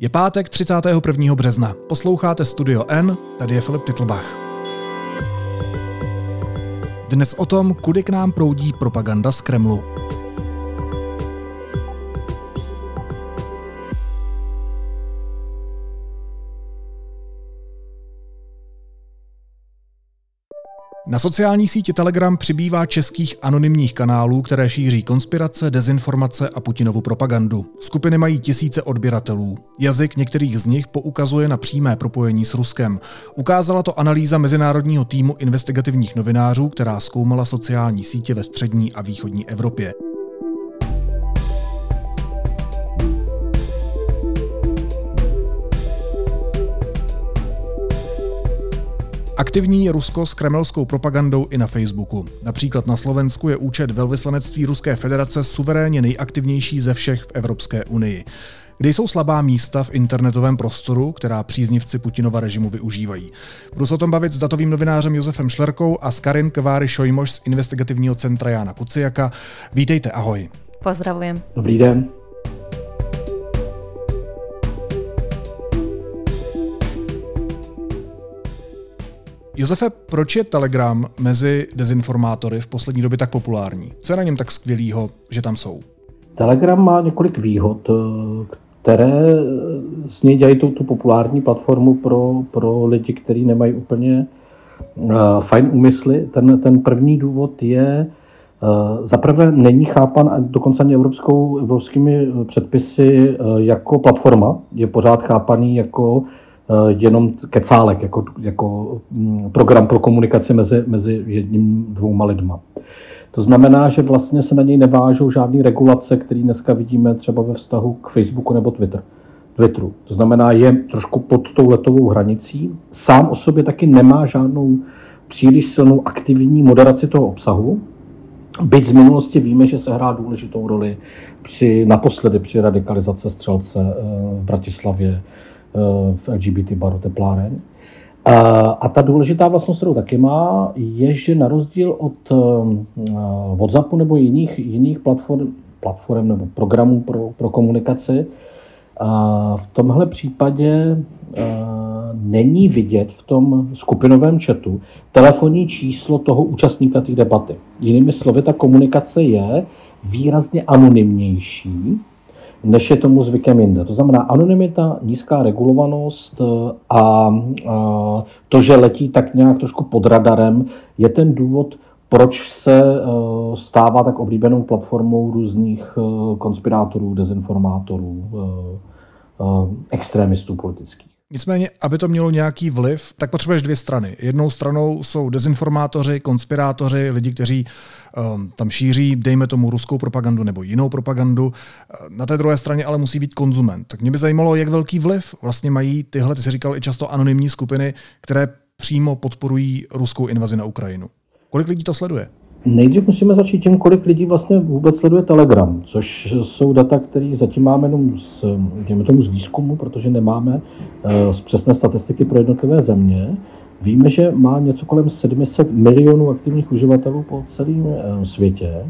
Je pátek 31. března. Posloucháte Studio N, tady je Filip Titlbach. Dnes o tom, kudy k nám proudí propaganda z Kremlu. Na sociální síti Telegram přibývá českých anonymních kanálů, které šíří konspirace, dezinformace a Putinovu propagandu. Skupiny mají tisíce odběratelů. Jazyk některých z nich poukazuje na přímé propojení s Ruskem. Ukázala to analýza mezinárodního týmu investigativních novinářů, která zkoumala sociální sítě ve střední a východní Evropě. Aktivní je Rusko s kremelskou propagandou i na Facebooku. Například na Slovensku je účet velvyslanectví Ruské federace suverénně nejaktivnější ze všech v Evropské unii. Kde jsou slabá místa v internetovém prostoru, která příznivci Putinova režimu využívají? Budu se o tom bavit s datovým novinářem Josefem Šlerkou a s Karin Kváry Šojmoš z investigativního centra Jana Kuciaka. Vítejte, ahoj. Pozdravujem. Dobrý den. Josefe, proč je Telegram mezi dezinformátory v poslední době tak populární? Co je na něm tak skvělého, že tam jsou? Telegram má několik výhod, které z něj dělají tu, populární platformu pro, pro lidi, kteří nemají úplně uh, fajn úmysly. Ten, ten první důvod je, uh, zaprvé není chápan dokonce ani evropskou, evropskými předpisy uh, jako platforma, je pořád chápaný jako Eh, jenom kecálek, jako, jako mm, program pro komunikaci mezi, mezi jedním, dvouma lidma. To znamená, že vlastně se na něj nevážou žádné regulace, které dneska vidíme třeba ve vztahu k Facebooku nebo Twitter. Twitteru. To znamená, je trošku pod tou letovou hranicí. Sám o sobě taky nemá žádnou příliš silnou aktivní moderaci toho obsahu. Byť z minulosti víme, že se hrá důležitou roli při, naposledy při radikalizace střelce eh, v Bratislavě v LGBT baru tepláren. A ta důležitá vlastnost, kterou taky má, je, že na rozdíl od eh, WhatsAppu nebo jiných, jiných platform, platform nebo programů pro, pro komunikaci, v tomhle případě eh, není vidět v tom skupinovém chatu telefonní číslo toho účastníka té debaty. Jinými slovy, ta komunikace je výrazně anonymnější, než je tomu zvykem jinde. To znamená anonymita, nízká regulovanost eh, a, to, že letí tak nějak trošku pod radarem, je ten důvod, proč se eh, stává tak oblíbenou platformou různých eh, konspirátorů, dezinformátorů, extrémistů politických. Nicméně, aby to mělo nějaký vliv, tak potřebuješ dvě strany. Jednou stranou jsou dezinformátoři, konspirátoři, lidi, kteří um, tam šíří, dejme tomu, ruskou propagandu nebo jinou propagandu. Na té druhé straně ale musí být konzument. Tak mě by zajímalo, jak velký vliv vlastně mají tyhle, ty jsi říkal, i často anonymní skupiny, které přímo podporují ruskou invazi na Ukrajinu. Kolik lidí to sleduje? Nejdřív musíme začít tím, kolik lidí vlastně vůbec sleduje Telegram, což jsou data, které zatím máme jenom z, tomu z výzkumu, protože nemáme uh, z přesné statistiky pro jednotlivé země. Víme, že má něco kolem 700 milionů aktivních uživatelů po celém uh, světě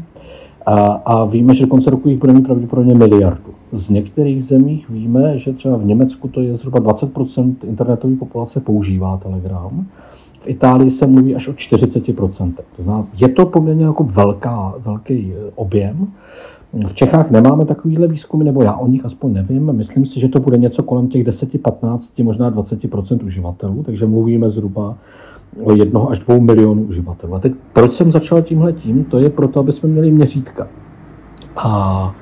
a, a víme, že do konce roku jich bude mít pravděpodobně miliardu. Z některých zemích víme, že třeba v Německu to je zhruba 20% internetové populace používá Telegram. V Itálii se mluví až o 40%. To znamená, je to poměrně jako velká, velký eh, objem. V Čechách nemáme takovýhle výzkumy, nebo já o nich aspoň nevím. Myslím si, že to bude něco kolem těch 10, 15, možná 20% uživatelů, takže mluvíme zhruba o jednoho až dvou milionů uživatelů. A teď proč jsem začal tímhle tím? To je proto, aby jsme měli měřítka. A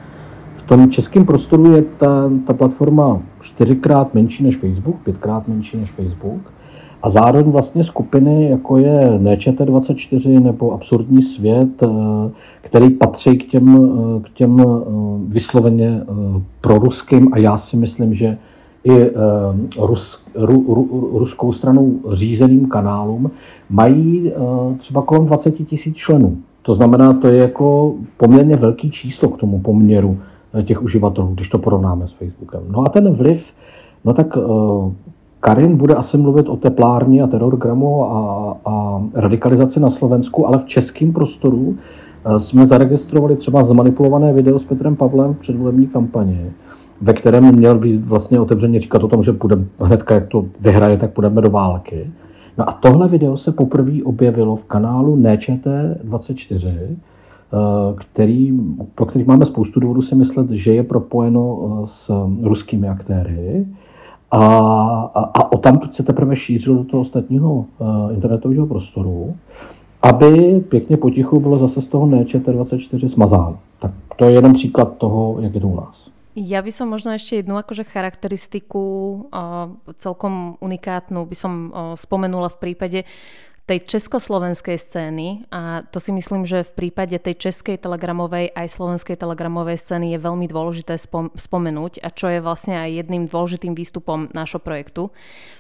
v tom českém prostoru je ta, ta platforma čtyřikrát menší než Facebook, pětkrát menší než Facebook. A zároveň vlastně skupiny, jako je Nečete24 nebo Absurdní svět, eh, který patří k těm, eh, k těm eh, vysloveně proruským a já si myslím, že i rus, ru, ru, ruskou stranou řízeným kanálům, mají třeba kolem 20 tisíc členů. To znamená, to je jako poměrně velký číslo k tomu poměru těch uživatelů, když to porovnáme s Facebookem. No a ten vliv, no tak Karin bude asi mluvit o teplárně a terorgramu a, a radikalizaci na Slovensku, ale v českém prostoru eh, jsme zaregistrovali třeba zmanipulované video s Petrem Pavlem v předvolební kampani. ve kterém měl vlastně otevřeně říkat o tom, že půjdeme hnedka, jak to vyhraje, tak půjdeme do války. No a tohle video se poprvé objevilo v kanálu NČT24, eh, který, pro který máme spoustu důvodů si myslet, že je propojeno eh, s ruskými aktéry. A, a, a o tam se teprve šířil do toho ostatního uh, internetového prostoru, aby pěkně potichu bylo zase z toho NČT24 smazáno. Tak to je jeden příklad toho, jak je to u nás. Ja by som možno ešte jednu akože charakteristiku uh, celkom unikátnu by som spomenula v prípade tej československej scény a to si myslím, že v prípade tej českej telegramovej aj slovenskej telegramovej scény je veľmi dôležité spom- spomenúť a čo je vlastne aj jedným dôležitým výstupom nášho projektu,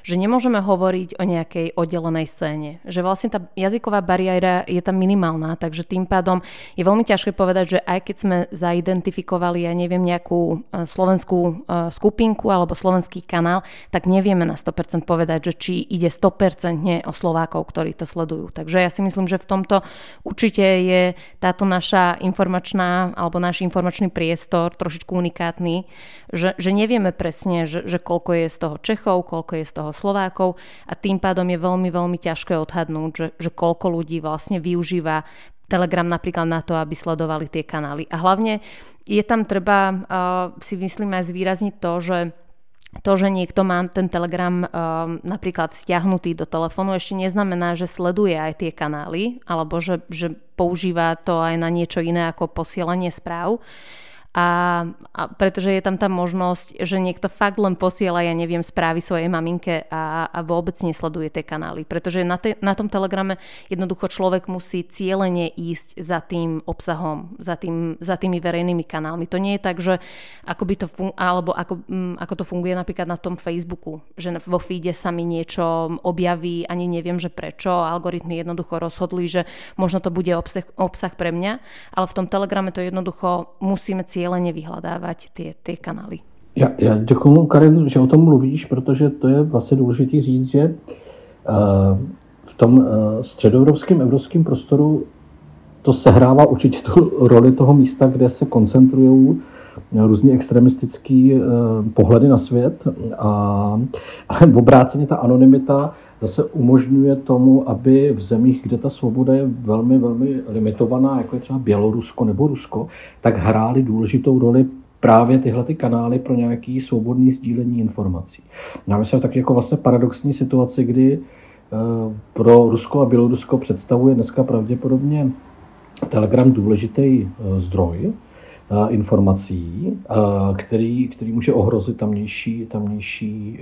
že nemôžeme hovoriť o nejakej oddelenej scéne. Že vlastne tá jazyková bariéra je tam minimálna, takže tým pádom je veľmi ťažké povedať, že aj keď sme zaidentifikovali, ja neviem, nejakú e, slovenskú e, skupinku alebo slovenský kanál, tak nevieme na 100% povedať, že či ide 100% o Slovákov, ktorí to sledujú. Takže ja si myslím, že v tomto určite je táto naša informačná alebo náš informačný priestor trošičku unikátny, že, že nevieme presne, že, že koľko je z toho Čechov, koľko je z toho Slovákov a tým pádom je veľmi, veľmi ťažké odhadnúť, že, že koľko ľudí vlastne využíva Telegram napríklad na to, aby sledovali tie kanály. A hlavne je tam treba uh, si myslím aj zvýrazniť to, že to, že niekto má ten Telegram um, napríklad stiahnutý do telefónu, ešte neznamená, že sleduje aj tie kanály, alebo že, že používa to aj na niečo iné ako posielanie správ. A, a pretože je tam tá možnosť, že niekto fakt len posiela, ja neviem, správy svojej maminke a, a vôbec nesleduje tie kanály. Pretože na, te, na tom telegrame jednoducho človek musí cieľene ísť za tým obsahom, za, tým, za tými verejnými kanálmi. To nie je tak, že ako by to fun- alebo ako, um, ako to funguje napríklad na tom Facebooku, že vo feede sa mi niečo objaví, ani neviem, že prečo. Algoritmy jednoducho rozhodli, že možno to bude obsah, obsah pre mňa, ale v tom telegrame to jednoducho musíme cieľ cíleně vyhledávat ty, ty kanály. Já, já děkuji, Karin, že o tom mluvíš, protože to je vlastně důležité říct, že uh, v tom uh, středoevropském evropském prostoru to sehrává určitě tu roli toho místa, kde se koncentrují různě extremistické uh, pohledy na svět. A, ale v obráceně ta anonymita zase umožňuje tomu, aby v zemích, kde ta svoboda je velmi, velmi limitovaná, jako je třeba Bělorusko nebo Rusko, tak hrály důležitou roli právě tyhle ty kanály pro nějaký svobodný sdílení informací. Já myslím tak jako vlastně paradoxní situaci, kdy eh, pro Rusko a Bělorusko představuje dneska pravděpodobně Telegram důležitý eh, zdroj eh, informací, který, který může ohrozit tamnější, tamnější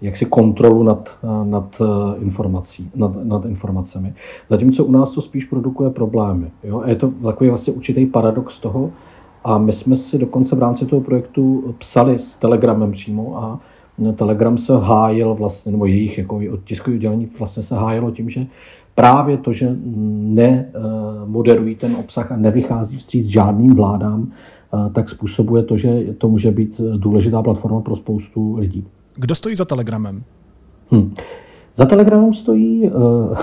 jaksi kontrolu nad, nad, eh, informací, nad, nad informacemi. Zatímco u nás to spíš produkuje problémy. Jo? A je to takový vlastně určitý paradox toho. A my jsme si dokonce v rámci toho projektu psali s Telegramem přímo a Telegram se hájil vlastně, nebo jejich jako tiskový oddělení vlastně se hájilo tím, že právě to, že nemoderují ten obsah a nevychází vstříc žádným vládám, eh, tak způsobuje to, že to může být důležitá platforma pro spoustu lidí. Kdo stojí za Telegramem? Hmm. Za Telegramem stojí uh,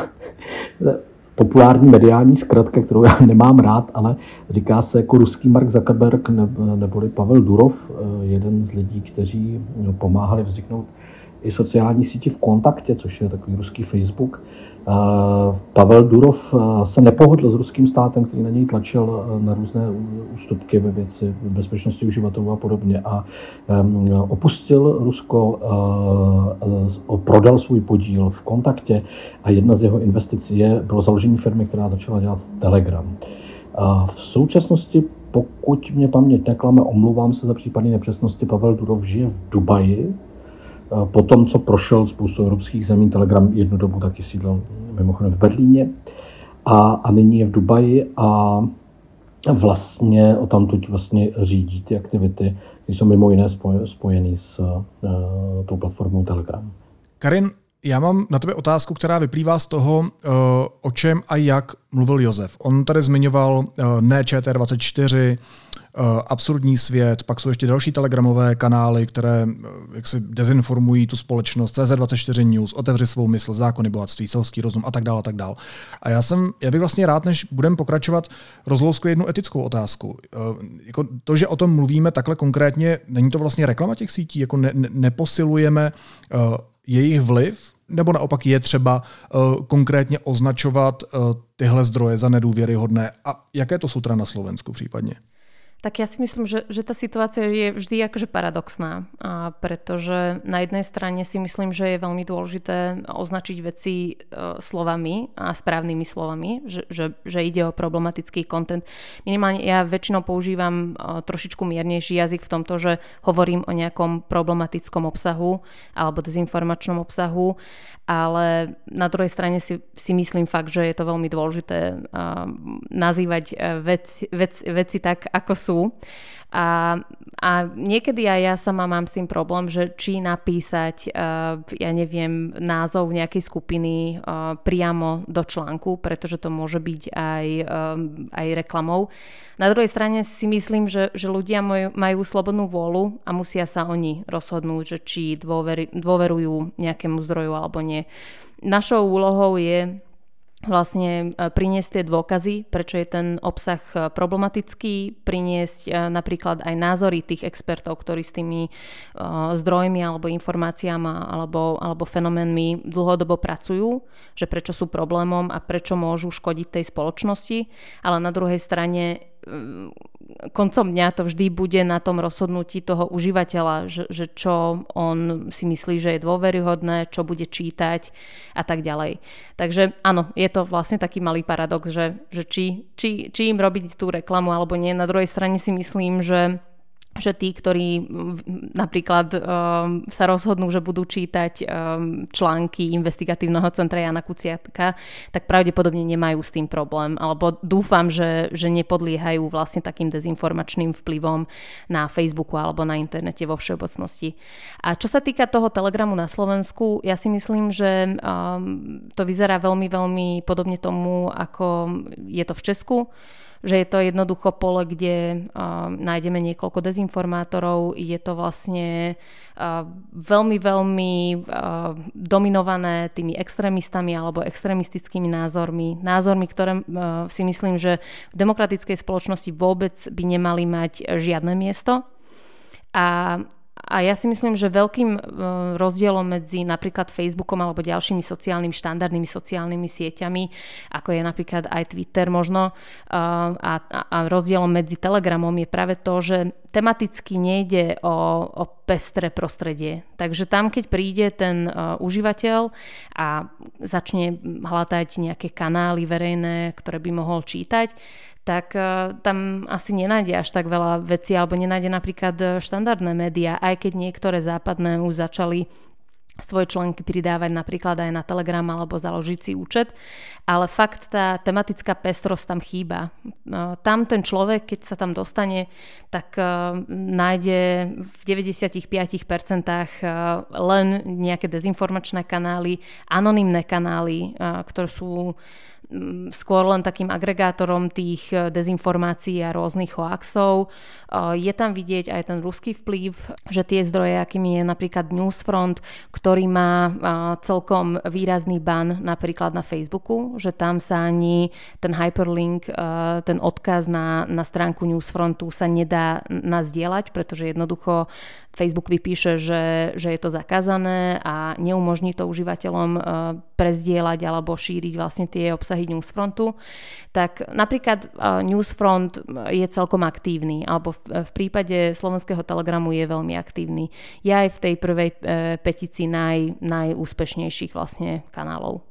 populární mediální zkratka, kterou já nemám rád, ale říká se jako ruský Mark Zuckerberg neboli Pavel Durov, uh, jeden z lidí, kteří pomáhali vzniknout i sociální síti v kontaktě, což je takový ruský Facebook. Pavel Durov se nepohodl s ruským státem, který na něj tlačil na různé ústupky ve věci bezpečnosti uživatelů a podobně a opustil Rusko, prodal svůj podíl v kontaktě a jedna z jeho investic je, bylo založení firmy, která začala dělat Telegram. A v současnosti, pokud mě paměť neklame, omlouvám se za případné nepřesnosti, Pavel Durov žije v Dubaji, po tom, co prošel spoustu evropských zemí, Telegram jednu dobu taky sídlil mimochodem v Berlíně a, a nyní je v Dubaji a vlastně o tamtud vlastně řídí ty aktivity, které jsou mimo jiné spojené s uh, tou platformou Telegram. Karin, Já mám na tebe otázku, která vyplývá z toho, o čem a jak mluvil Josef. On tady zmiňoval ne ČT24, Eh, absurdní svět, pak jsou ještě další telegramové kanály, které eh, jak si dezinformují tu společnost, CZ24 News, otevři svou mysl, zákony bohatství, selský rozum a tak dále a tak dále. A já jsem, já bych vlastně rád, než budeme pokračovat, rozlousku jednu etickou otázku. Eh, jako to, že o tom mluvíme takhle konkrétně, není to vlastně reklama těch sítí, jako ne, ne, neposilujeme jejich vliv, nebo naopak je třeba uh, konkrétně označovat uh, tyhle zdroje za nedůvěryhodné? A jaké to jsou teda na Slovensku případně? Tak ja si myslím, že, že tá situácia je vždy akože paradoxná, a pretože na jednej strane si myslím, že je veľmi dôležité označiť veci uh, slovami a správnymi slovami, že, že, že ide o problematický content. Minimálne ja väčšinou používam uh, trošičku miernejší jazyk v tomto, že hovorím o nejakom problematickom obsahu alebo dezinformačnom obsahu ale na druhej strane si, si myslím fakt, že je to veľmi dôležité uh, nazývať veci, veci, veci tak, ako sú. A, a niekedy aj ja sama mám s tým problém, že či napísať, uh, ja neviem, názov nejakej skupiny uh, priamo do článku, pretože to môže byť aj, um, aj reklamou. Na druhej strane si myslím, že, že ľudia majú, majú slobodnú vôľu a musia sa oni rozhodnúť, že či dôveri, dôverujú nejakému zdroju alebo nie. Našou úlohou je vlastne e, priniesť tie dôkazy, prečo je ten obsah e, problematický, priniesť e, napríklad aj názory tých expertov, ktorí s tými zdrojmi alebo informáciami alebo, alebo fenoménmi dlhodobo pracujú, že prečo sú problémom a prečo môžu škodiť tej spoločnosti, ale na druhej strane koncom dňa to vždy bude na tom rozhodnutí toho užívateľa, že, že čo on si myslí, že je dôveryhodné, čo bude čítať a tak ďalej. Takže áno, je to vlastne taký malý paradox, že, že či, či, či im robiť tú reklamu alebo nie. Na druhej strane si myslím, že že tí, ktorí napríklad um, sa rozhodnú, že budú čítať um, články investigatívneho centra Jana Kuciatka, tak pravdepodobne nemajú s tým problém. Alebo dúfam, že, že nepodliehajú vlastne takým dezinformačným vplyvom na Facebooku alebo na internete vo všeobecnosti. A čo sa týka toho telegramu na Slovensku, ja si myslím, že um, to vyzerá veľmi, veľmi podobne tomu, ako je to v Česku že je to jednoducho pole, kde uh, nájdeme niekoľko dezinformátorov. Je to vlastne uh, veľmi, veľmi uh, dominované tými extrémistami alebo extrémistickými názormi. Názormi, ktoré uh, si myslím, že v demokratickej spoločnosti vôbec by nemali mať žiadne miesto. A a ja si myslím, že veľkým e, rozdielom medzi napríklad Facebookom alebo ďalšími sociálnymi, štandardnými sociálnymi sieťami, ako je napríklad aj Twitter možno, e, a, a rozdielom medzi Telegramom je práve to, že tematicky nejde o, o pestré prostredie. Takže tam, keď príde ten uh, užívateľ a začne hľadať nejaké kanály verejné, ktoré by mohol čítať, tak uh, tam asi nenájde až tak veľa vecí, alebo nenájde napríklad štandardné médiá, aj keď niektoré západné už začali svoje články pridávať napríklad aj na Telegram alebo založiť si účet, ale fakt tá tematická pestrosť tam chýba. No, tam ten človek, keď sa tam dostane, tak nájde v 95% uh, len nejaké dezinformačné kanály, anonymné kanály, ktoré sú skôr len takým agregátorom tých eh, dezinformácií a rôznych hoaxov. Eh, je tam vidieť aj ten ruský vplyv, že tie zdroje, akými je napríklad Newsfront, ktorý má eh, celkom výrazný ban napríklad na Facebooku, že tam sa ani ten hyperlink, ten odkaz na, na stránku Newsfrontu sa nedá nazdieľať, pretože jednoducho Facebook vypíše, že, že je to zakázané a neumožní to užívateľom prezdieľať alebo šíriť vlastne tie obsahy Newsfrontu, tak napríklad Newsfront je celkom aktívny, alebo v, prípade slovenského telegramu je veľmi aktívny. Je aj v tej prvej e, petici naj, najúspešnejších vlastne kanálov.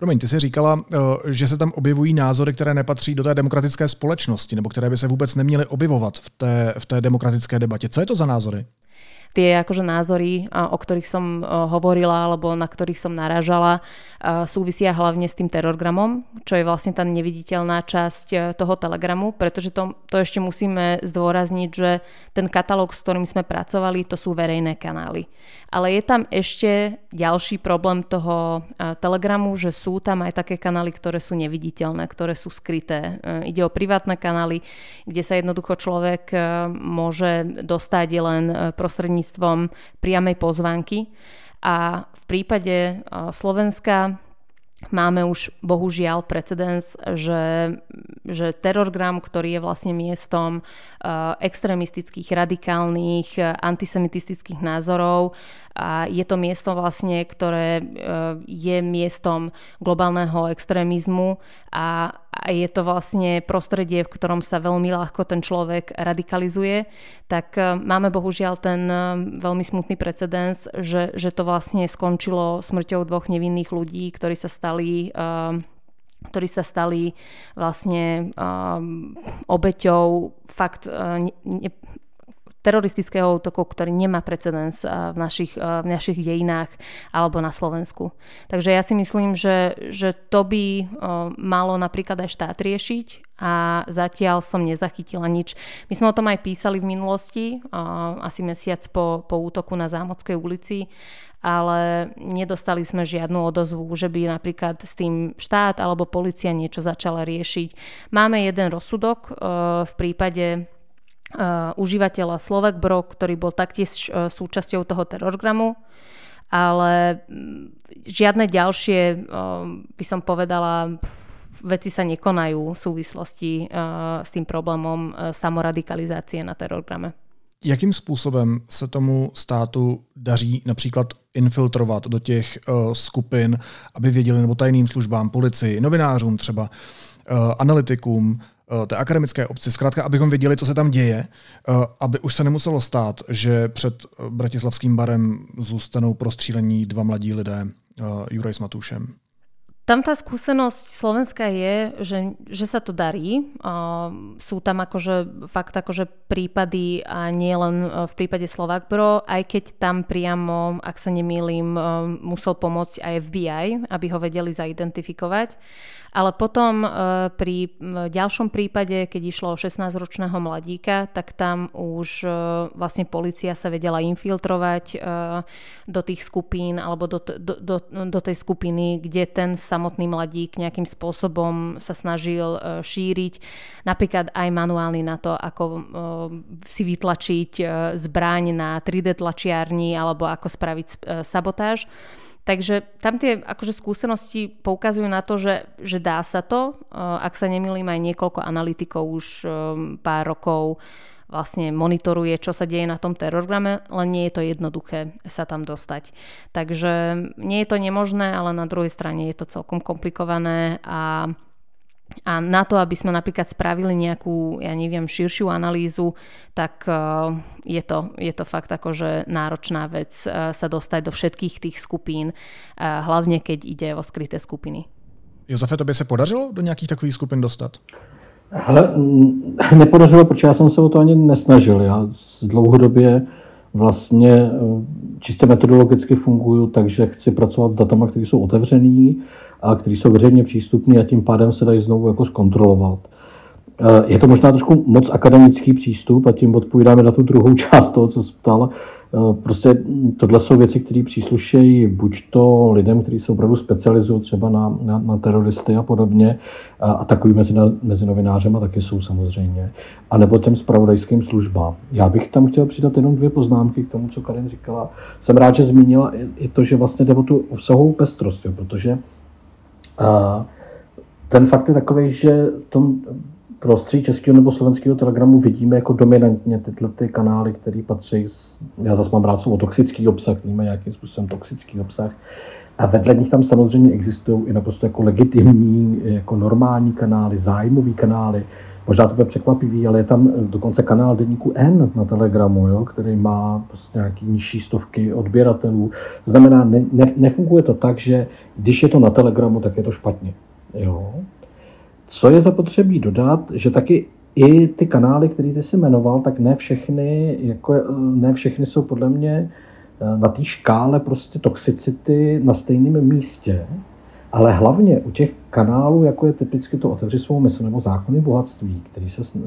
Promiň, ty jsi říkala, že se tam objevují názory, které nepatří do té demokratické společnosti, nebo které by se vůbec neměly objevovat v té, v té demokratické debatě. Co je to za názory? Tie akože názory, o ktorých som hovorila alebo na ktorých som narážala, súvisia hlavne s tým terorgramom, čo je vlastne tá neviditeľná časť e, toho telegramu, pretože to, to ešte musíme zdôrazniť, že ten katalóg, s ktorým sme pracovali, to sú verejné kanály. Ale je tam ešte ďalší problém toho e, telegramu, že sú tam aj také kanály, ktoré sú neviditeľné, ktoré sú skryté. E, ide o privátne kanály, kde sa jednoducho človek môže dostať len prostredníctvom priamej pozvánky. A v prípade Slovenska máme už bohužiaľ precedens, že, že terorgram, ktorý je vlastne miestom extrémistických, radikálnych, antisemitistických názorov, a je to miesto vlastne, ktoré je miestom globálneho extrémizmu a, a je to vlastne prostredie, v ktorom sa veľmi ľahko ten človek radikalizuje, tak e, máme bohužiaľ ten e, veľmi smutný precedens, že, že to vlastne skončilo smrťou dvoch nevinných ľudí, ktorí sa stali ktorí sa stali vlastne um, obeťou fakt uh, ne, teroristického útoku, ktorý nemá precedens v našich, v našich dejinách alebo na Slovensku. Takže ja si myslím, že, že to by malo napríklad aj štát riešiť a zatiaľ som nezachytila nič. My sme o tom aj písali v minulosti, asi mesiac po, po útoku na Zámodskej ulici, ale nedostali sme žiadnu odozvu, že by napríklad s tým štát alebo policia niečo začala riešiť. Máme jeden rozsudok v prípade užívateľa Slovak Bro, ktorý bol taktiež uh, súčasťou toho terorgramu, ale mm, žiadne ďalšie, uh, by som povedala, veci sa nekonajú v súvislosti s tým problémom samoradikalizácie na terorgrame. Jakým způsobem se tomu státu daří například infiltrovat do těch uh, skupin, aby věděli, nebo tajným službám, policii, novinářům třeba, uh, analytikům, Eh, té akademické obci, zkrátka, abychom věděli, co se tam děje, eh, aby už se nemuselo stát, že před eh, bratislavským barem zůstanou prostřílení dva mladí lidé, Juraj s Matušem. Tam tá skúsenosť Slovenska je, že, že sa to darí. Uh, sú tam akože fakt akože prípady a nie len v prípade Slovak Pro, aj keď tam priamo, ak sa nemýlim, uh, musel pomôcť aj FBI, aby ho vedeli zaidentifikovať. Ale potom e, pri ďalšom prípade, keď išlo o 16-ročného mladíka, tak tam už e, vlastne policia sa vedela infiltrovať e, do tých skupín alebo do, do, do, do tej skupiny, kde ten samotný mladík nejakým spôsobom sa snažil šíriť napríklad aj manuálny na to, ako si vytlačiť zbraň na 3D tlačiarni alebo ako spraviť sabotáž. Takže tam tie akože skúsenosti poukazujú na to, že, že dá sa to. Eh, ak sa nemýlim, aj niekoľko analytikov už eh, pár rokov vlastne monitoruje, čo sa deje na tom terorgrame, len nie je to jednoduché sa tam dostať. Takže nie je to nemožné, ale na druhej strane je to celkom komplikované a a na to, aby sme napríklad spravili nejakú, ja neviem, širšiu analýzu, tak e, je to, je to fakt akože náročná vec e, sa dostať do všetkých tých skupín, e, hlavne keď ide o skryté skupiny. Josefe, tobě se podařilo do nějakých takových skupin dostat? Hele, nepodařilo, protože já jsem se o to ani nesnažil. Já dlouhodobě vlastně čistě metodologicky funguju, takže chci pracovat s datama, které jsou otevřený, a které jsou veřejně přístupné a tím pádem se dají znovu jako zkontrolovat. Eh, je to možná trošku moc akademický přístup a tím odpovídáme na tu druhou část toho, co jsi ptal. Eh, prostě tohle jsou věci, které příslušejí buď to lidem, kteří se opravdu specializují třeba na, na, na teroristy a podobně, a, a takový mezi, mezi novinářem a taky jsou samozřejmě, a nebo těm spravodajským službám. Já bych tam chtěl přidat jenom dvě poznámky k tomu, co Karin říkala. Jsem rád, že zmínila i, to, že vlastně jde o tu obsahovou pestrost, jo, protože a ten fakt je takový, že tom prostředí českého nebo slovenského telegramu vidíme jako dominantně tyhle ty kanály, které patří, já zase mám rád slovo toxický obsah, který má nějakým způsobem toxický obsah, a vedle nich tam samozřejmě existují i naprosto jako legitimní, jako normální kanály, zájmový kanály. Možná to bude překvapivý, ale je tam dokonce kanál deníku N na Telegramu, jo, který má prostě nějaký nižší stovky odběratelů. To znamená, ne, ne, nefunguje to tak, že když je to na Telegramu, tak je to špatně. Jo. Co je zapotřebí dodat, že taky i ty kanály, které ty si jmenoval, tak ne všechny, jako, ne všechny jsou podle mě na té škále prostě toxicity na stejném místě. Ale hlavně u těch kanálů, jako je typicky to Otevři svou mysl nebo Zákony bohatství, který se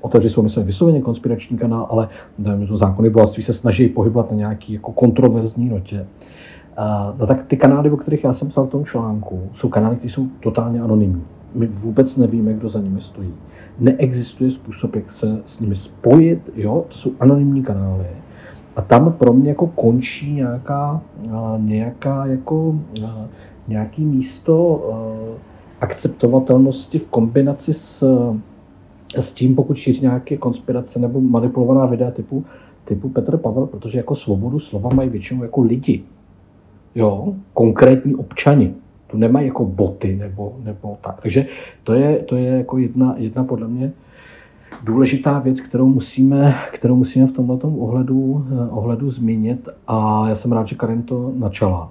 Otevři svou mysl je vysloveně konspirační kanál, ale to Zákony bohatství se snaží pohybovat na nějaký jako kontroverzní notě. No tak ty kanály, o kterých já jsem psal v tom článku, jsou kanály, které jsou totálně anonymní. My vůbec nevíme, kdo za nimi stojí. Neexistuje způsob, jak se s nimi spojit. Jo? To jsou anonymní kanály. A tam pro mě jako končí nějaká, nějaká jako nějaký místo akceptovatelnosti v kombinaci s, s tím, pokud šíří nějaké konspirace nebo manipulovaná videa typu, typu Petr Pavel, protože jako svobodu slova mají většinou jako lidi. Jo, konkrétní občani. Tu nemají jako boty nebo, nebo tak. Takže to je, to je jako jedna, jedna podle mě důležitá věc, kterou musíme, kterou musíme v tomto ohledu, eh, ohledu zmínit a já jsem rád, že Karin to načala.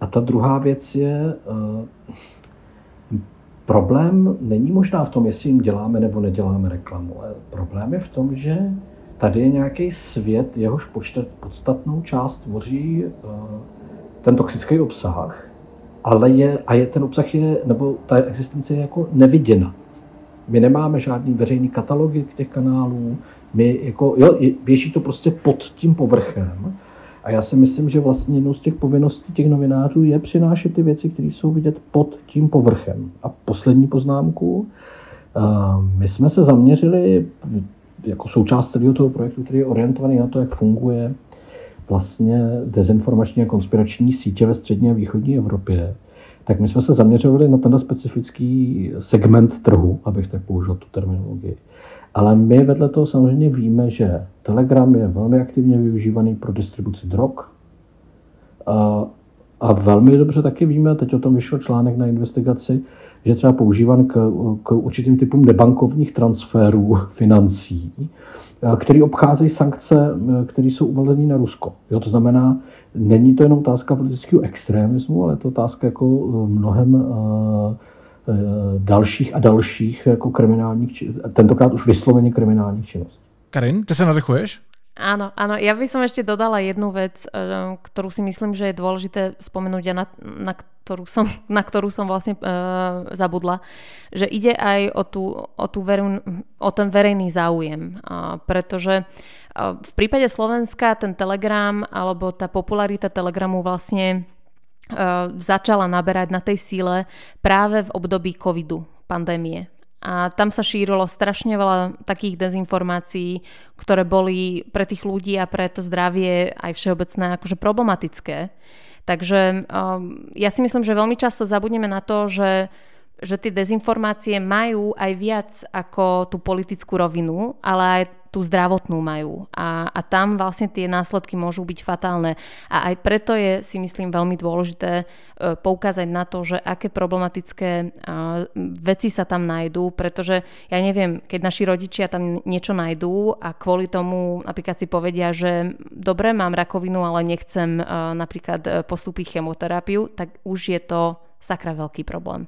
A ta druhá věc je, eh, problém není možná v tom, jestli jim děláme nebo neděláme reklamu. Ale problém je v tom, že tady je nějaký svět, jehož podstatnou část tvoří eh, ten toxický obsah, ale je, a je, ten obsah je, nebo ta existence je jako neviděna. My nemáme žádný veřejný katalogy těch kanálů, my jako, jo, běží to prostě pod tím povrchem a já si myslím, že vlastně jednou z těch povinností těch novinářů je přinášet ty věci, které jsou vidět pod tím povrchem. A poslední poznámku. My jsme se zaměřili jako součást celého toho projektu, který je orientovaný na to, jak funguje vlastně dezinformační a konspirační sítě ve střední a východní Evropě, tak my jsme se zaměřovali na ten specifický segment trhu, abych tak použil tu terminologii. Ale my vedle toho samozřejmě víme, že Telegram je velmi aktivně využívaný pro distribuci drog. A, a velmi dobře taky víme, teď o tom vyšel článek na investigaci, že třeba používan k, k určitým typům nebankovních transferů financí, který obcházejí sankce, které jsou uvaleny na Rusko. Jo, to znamená, není to jenom otázka politického extremismu, ale je to otázka jako mnohem Eh, dalších a dalších jako kriminálních, tentokrát už vysloveně kriminálních činností. Karin, ty se nadechuješ? Áno, áno. Ja by som ešte dodala jednu vec, eh, ktorú si myslím, že je dôležité spomenúť a na, na, ktorú, som, na ktorú som vlastne uh, zabudla, že ide aj o, tú, o, tú veru, o ten verejný záujem. Uh, pretože uh, v prípade Slovenska ten Telegram alebo tá popularita Telegramu vlastne uh, začala naberať na tej síle práve v období covidu, pandémie. A tam sa šírilo strašne veľa takých dezinformácií, ktoré boli pre tých ľudí a pre to zdravie aj všeobecné akože problematické. Takže um, ja si myslím, že veľmi často zabudneme na to, že že tie dezinformácie majú aj viac ako tú politickú rovinu, ale aj tú zdravotnú majú. A, a tam vlastne tie následky môžu byť fatálne. A aj preto je, si myslím, veľmi dôležité e, poukázať na to, že aké problematické e, veci sa tam nájdú, pretože ja neviem, keď naši rodičia tam niečo nájdú a kvôli tomu napríklad si povedia, že dobre, mám rakovinu, ale nechcem e, napríklad postúpiť chemoterapiu, tak už je to sakra veľký problém.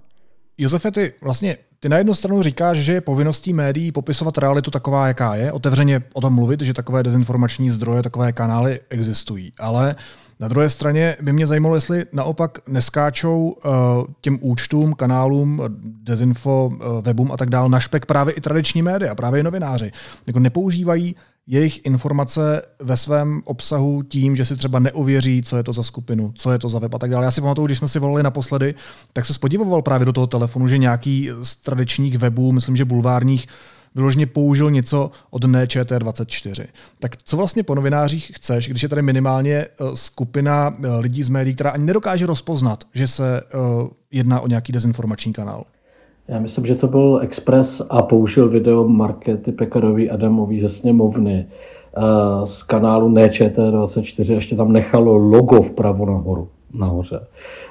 Josefe, ty vlastně ty na jednu stranu říkáš, že je povinností médií popisovat realitu taková, jaká je, otevřeně o tom mluvit, že takové dezinformační zdroje, takové kanály existují. Ale na druhé straně by mě zajímalo, jestli naopak neskáčou uh, těm účtům, kanálům, dezinfo, uh, webům a tak dále na špek právě i tradiční média, právě i novináři. Jako nepoužívají jejich informace ve svém obsahu tím, že si třeba neověří, co je to za skupinu, co je to za web a tak dále. Já si pamatuju, když jsme si volali naposledy, tak se spodívoval právě do toho telefonu, že nějaký z tradičních webů, myslím, že bulvárních, vyloženě použil něco od NČT24. Tak co vlastně po novinářích chceš, když je tady minimálně eh, skupina eh, lidí z médií, která ani nedokáže rozpoznat, že se eh, jedná o nějaký dezinformační kanál? Já myslím, že to byl Express a použil video Markety Pekarový Adamový ze sněmovny uh, z kanálu NČT24, ještě tam nechalo logo vpravo nahoru, nahoře.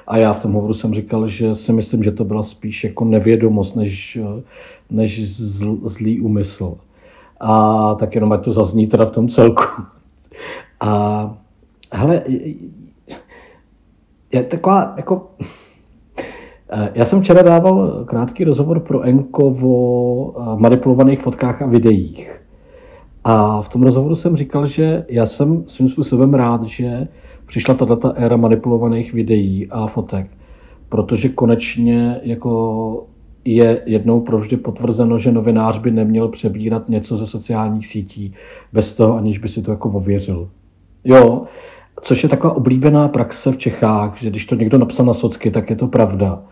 A já v tom hovoru jsem říkal, že si myslím, že to byla spíš jako nevědomost, než, než zl, zlý úmysl. A tak jenom ať to zazní teda v tom celku. A hele, je taková, jako, Já jsem včera dával krátký rozhovor pro Enko o manipulovaných fotkách a videích. A v tom rozhovoru jsem říkal, že já jsem svým způsobem rád, že přišla tato éra manipulovaných videí a fotek, protože konečně jako je jednou provždy potvrzeno, že novinář by neměl přebírat něco ze sociálních sítí bez toho, aniž by si to jako ověřil. Jo, což je taková oblíbená praxe v Čechách, že když to někdo napsal na socky, tak je to pravda.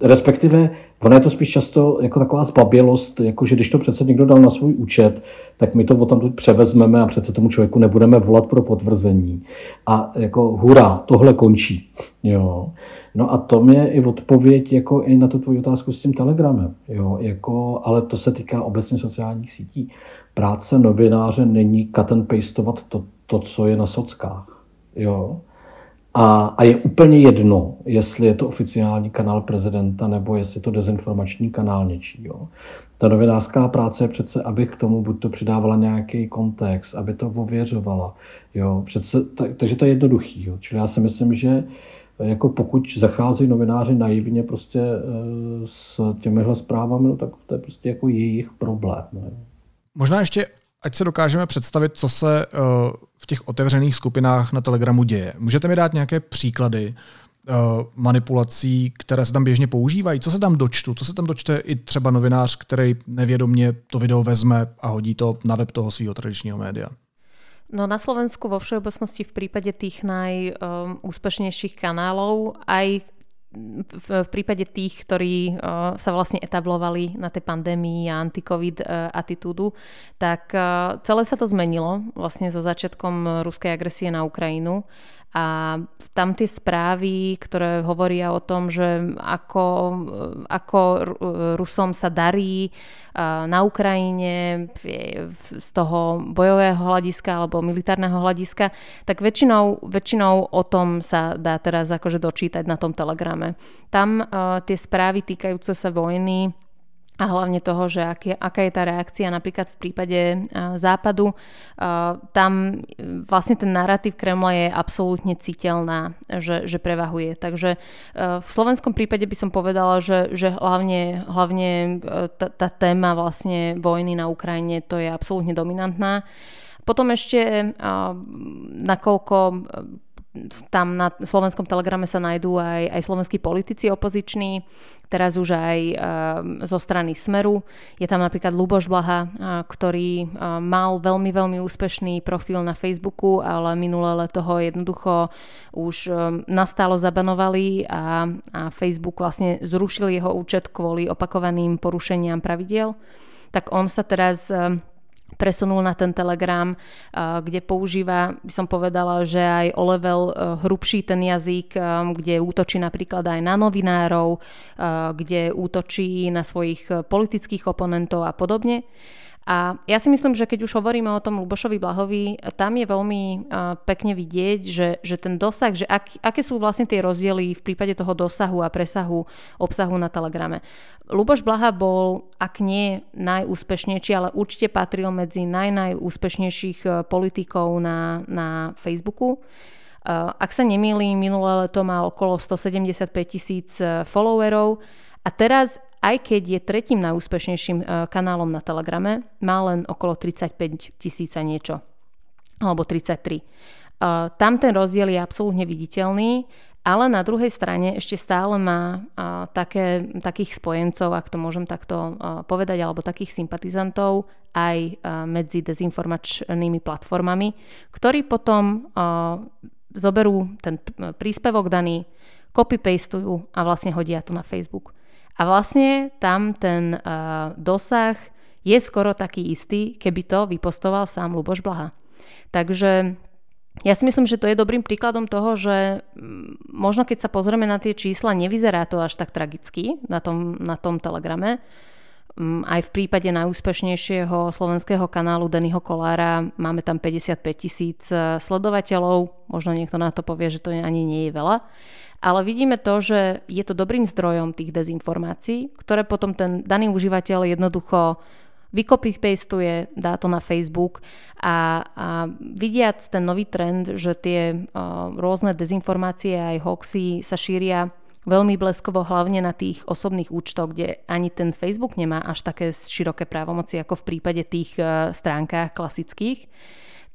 Respektive, ono je to spíš často jako taková zbabělost, jako že když to přece někdo dal na svůj účet, tak my to tam převezmeme a přece tomu člověku nebudeme volat pro potvrzení. A jako hurá, tohle končí. Jo. No a to mě i odpověď jako i na tu tvoji otázku s tím telegramem. Jo. Jako, ale to se týká obecně sociálních sítí. Práce novináře není cut and pastovat to, to co je na sockách. Jo. A, a je úplně jedno, jestli je to oficiální kanál prezidenta nebo jestli je to dezinformační kanál něčího. Ta novinářská práce je přece, aby k tomu buď to přidávala nějaký kontext, aby to ověřovala. Jo, přece, tak, takže to je jednoduchý. Jo. Čili já si myslím, že jako pokud zachází novináři naivně prostě e, s těmihle zprávami, no, tak to je prostě jako jejich problém. Ne? Možná ještě ať se dokážeme představit, co se uh, v těch otevřených skupinách na Telegramu děje. Můžete mi dát nějaké příklady uh, manipulací, které se tam běžně používají? Co se tam dočtu? Co se tam dočte i třeba novinář, který nevědomně to video vezme a hodí to na web toho svého tradičního média? No na Slovensku vo všeobecnosti v prípade tých najúspešnejších um, kanálov aj v, prípade tých, ktorí uh, sa vlastne etablovali na tej pandémii a anti-covid uh, atitúdu, tak uh, celé sa to zmenilo vlastne so začiatkom ruskej agresie na Ukrajinu a tam tie správy, ktoré hovoria o tom, že ako, ako Rusom sa darí na Ukrajine z toho bojového hľadiska alebo militárneho hľadiska, tak väčšinou, väčšinou o tom sa dá teraz akože dočítať na tom telegrame. Tam tie správy týkajúce sa vojny a hlavne toho, že aký, aká je tá reakcia napríklad v prípade uh, západu. Uh, tam vlastne ten narratív Kremla je absolútne citeľná, že, že prevahuje. Takže v slovenskom prípade by som povedala, že, že hlavne, hlavne tá, tá téma vlastne vojny na Ukrajine to je absolútne dominantná. Potom ešte, nakoľko tam na slovenskom telegrame sa najdú aj, aj slovenskí politici opoziční, teraz už aj uh, zo strany Smeru. Je tam napríklad Luboš Blaha, uh, ktorý uh, mal veľmi, veľmi úspešný profil na Facebooku, ale minulé leto ho jednoducho už um, nastálo zabanovali a, a Facebook vlastne zrušil jeho účet kvôli opakovaným porušeniam pravidiel. Tak on sa teraz uh, presunul na ten Telegram, kde používa, by som povedala, že aj o level e, hrubší ten jazyk, e, kde útočí napríklad aj na novinárov, kde útočí na svojich politických oponentov a podobne. A ja si myslím, že keď už hovoríme o tom Lubošovi Blahovi, tam je veľmi uh, pekne vidieť, že, že ten dosah, že ak, aké sú vlastne tie rozdiely v prípade toho dosahu a presahu obsahu na Telegrame. Luboš Blaha bol, ak nie najúspešnejší, ale určite patril medzi naj, najúspešnejších e, politikov na, na Facebooku. Uh, ak sa nemýlim, minulé leto mal okolo 175 tisíc followerov a teraz aj keď je tretím najúspešnejším e, kanálom na Telegrame, má len okolo 35 tisíc a niečo. Alebo 33. E, tam ten rozdiel je absolútne viditeľný, ale na druhej strane ešte stále má e, také, takých spojencov, ak to môžem takto povedať, alebo takých sympatizantov aj medzi dezinformačnými platformami, ktorí potom zoberú ten príspevok daný, copy-pastujú a vlastne hodia to na Facebook. A vlastne tam ten uh, dosah je skoro taký istý, keby to vypostoval sám Luboš Blaha. Takže ja si myslím, že to je dobrým príkladom toho, že mm, možno keď sa pozrieme na tie čísla, nevyzerá to až tak tragicky na tom, na tom telegrame. Mm, aj v prípade najúspešnejšieho slovenského kanálu Dennyho Kolára máme tam 55 tisíc eh, sledovateľov. Možno niekto na to povie, že to ani nie je veľa ale vidíme to, že je to dobrým zdrojom tých dezinformácií, ktoré potom ten daný užívateľ jednoducho vykopy-pastuje, dá to na Facebook a, a vidiac ten nový trend, že tie uh, rôzne dezinformácie aj hoxy sa šíria veľmi bleskovo hlavne na tých osobných účtoch, kde ani ten Facebook nemá až také široké právomoci ako v prípade tých uh, stránkách klasických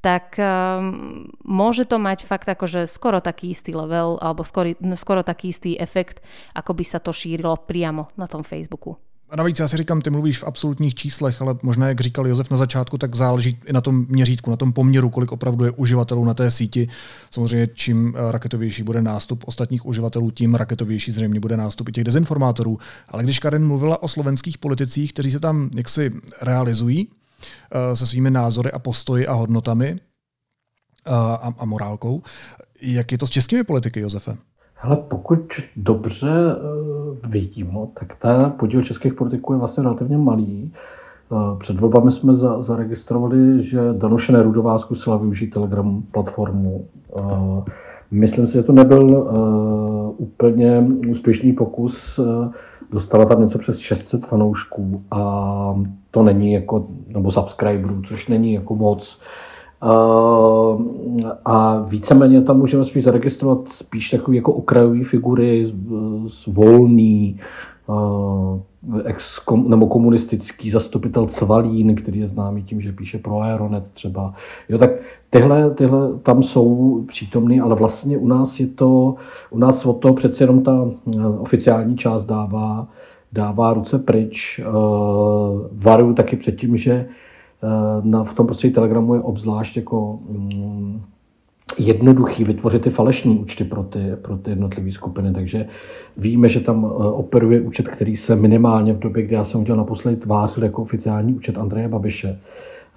tak um, môže to mať fakt akože skoro taký istý level alebo skoro, skoro taký istý efekt, ako by sa to šírilo priamo na tom Facebooku. A navíc já si říkám, ty mluvíš v absolutních číslech, ale možná, jak říkal Josef na začátku, tak záleží i na tom měřítku, na tom poměru, kolik opravdu je uživatelů na té síti. Samozřejmě, čím eh, raketovější bude nástup ostatních uživatelů, tím raketovější zřejmě bude nástup i těch dezinformátorů. Ale když Karen mluvila o slovenských politicích, kteří se tam jaksi realizují eh, se svými názory a postoji a hodnotami eh, a, a morálkou, jak je to s českými politiky, Josefe? Hele, pokud dobře eh, vidím, tak ten podíl českých politiků je vlastně relativně malý. Eh, před volbami jsme za, zaregistrovali, že Danuše Nerudová zkusila využít Telegram platformu. Eh, myslím si, že to nebyl úplně úspěšný pokus. Dostala tam něco přes 600 fanoušků a to není jako, nebo subscriberů, což není jako moc. Uh, a víceméně tam můžeme spíš zaregistrovat spíš takové jako okrajové figury, z volný, uh, ex, kom, nebo komunistický zastupitel Cvalín, který je známý tím, že píše pro Aeronet třeba. Jo, tak tyhle, tyhle tam jsou přítomný, ale vlastně u nás je to, u nás o to přece jenom ta uh, oficiální část dává, dává ruce pryč. Varuju taky před tím, že Eh, na, v tom prostředí Telegramu je obzvlášť jako mm, jednoduchý vytvořit ty falešní účty pro ty, pro ty jednotlivé skupiny. Takže víme, že tam eh, operuje účet, který se minimálně v době, kdy já jsem udělal naposledy tvářil jako oficiální účet Andreje Babiše.